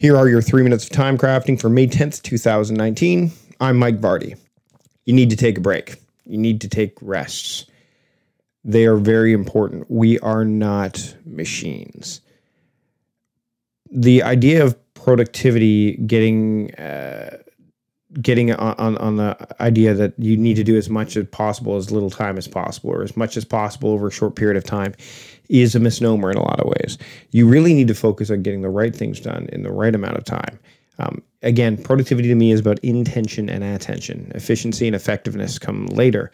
Here are your three minutes of time crafting for May 10th, 2019. I'm Mike Vardy. You need to take a break, you need to take rests. They are very important. We are not machines. The idea of productivity getting uh, getting on, on, the idea that you need to do as much as possible as little time as possible or as much as possible over a short period of time is a misnomer in a lot of ways. You really need to focus on getting the right things done in the right amount of time. Um, again, productivity to me is about intention and attention. Efficiency and effectiveness come later.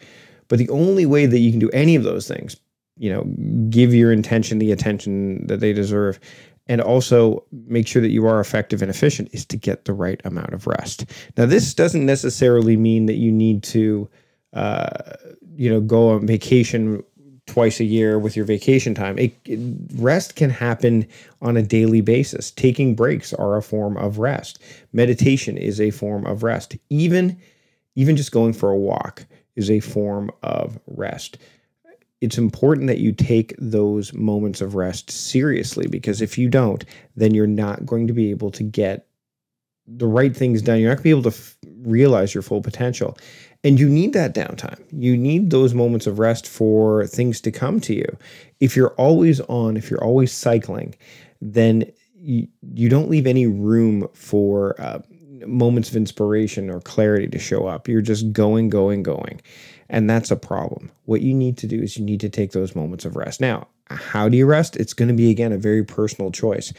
But the only way that you can do any of those things, you know, give your intention the attention that they deserve and also make sure that you are effective and efficient is to get the right amount of rest. Now, this doesn't necessarily mean that you need to, uh, you know, go on vacation twice a year with your vacation time. It, it, rest can happen on a daily basis. Taking breaks are a form of rest. Meditation is a form of rest. Even, even just going for a walk is a form of rest it's important that you take those moments of rest seriously because if you don't, then you're not going to be able to get the right things done. You're not going to be able to f- realize your full potential. And you need that downtime. You need those moments of rest for things to come to you. If you're always on, if you're always cycling, then you, you don't leave any room for uh, moments of inspiration or clarity to show up. You're just going, going, going. And that's a problem. What you need to do is you need to take those moments of rest. Now, how do you rest? It's going to be, again, a very personal choice.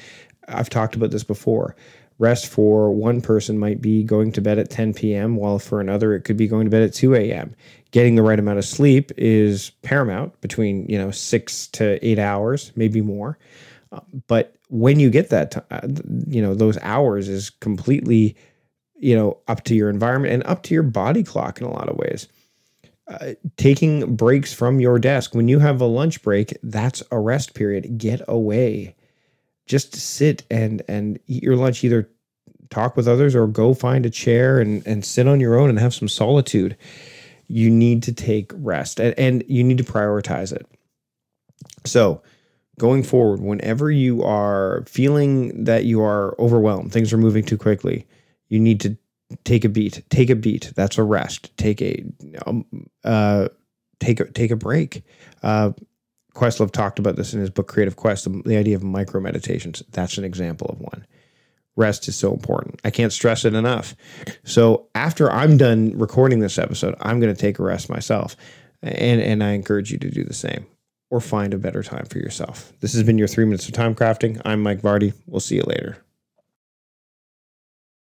I've talked about this before. Rest for one person might be going to bed at 10 p.m., while for another, it could be going to bed at 2 a.m. Getting the right amount of sleep is paramount between, you know, six to eight hours, maybe more. But when you get that, uh, you know, those hours is completely, you know, up to your environment and up to your body clock in a lot of ways. Uh, taking breaks from your desk when you have a lunch break that's a rest period. Get away. Just sit and and eat your lunch either talk with others or go find a chair and and sit on your own and have some solitude. You need to take rest and, and you need to prioritize it. So going forward whenever you are feeling that you are overwhelmed things are moving too quickly you need to take a beat take a beat that's a rest take a um, uh, take a take a break. Uh, questlove talked about this in his book creative quest the, the idea of micro meditations. That's an example of one. Rest is so important. I can't stress it enough. So after i'm done recording this episode i'm going to take a rest myself. And and i encourage you to do the same or find a better time for yourself. This has been your three minutes of time crafting. I'm mike vardy. We'll see you later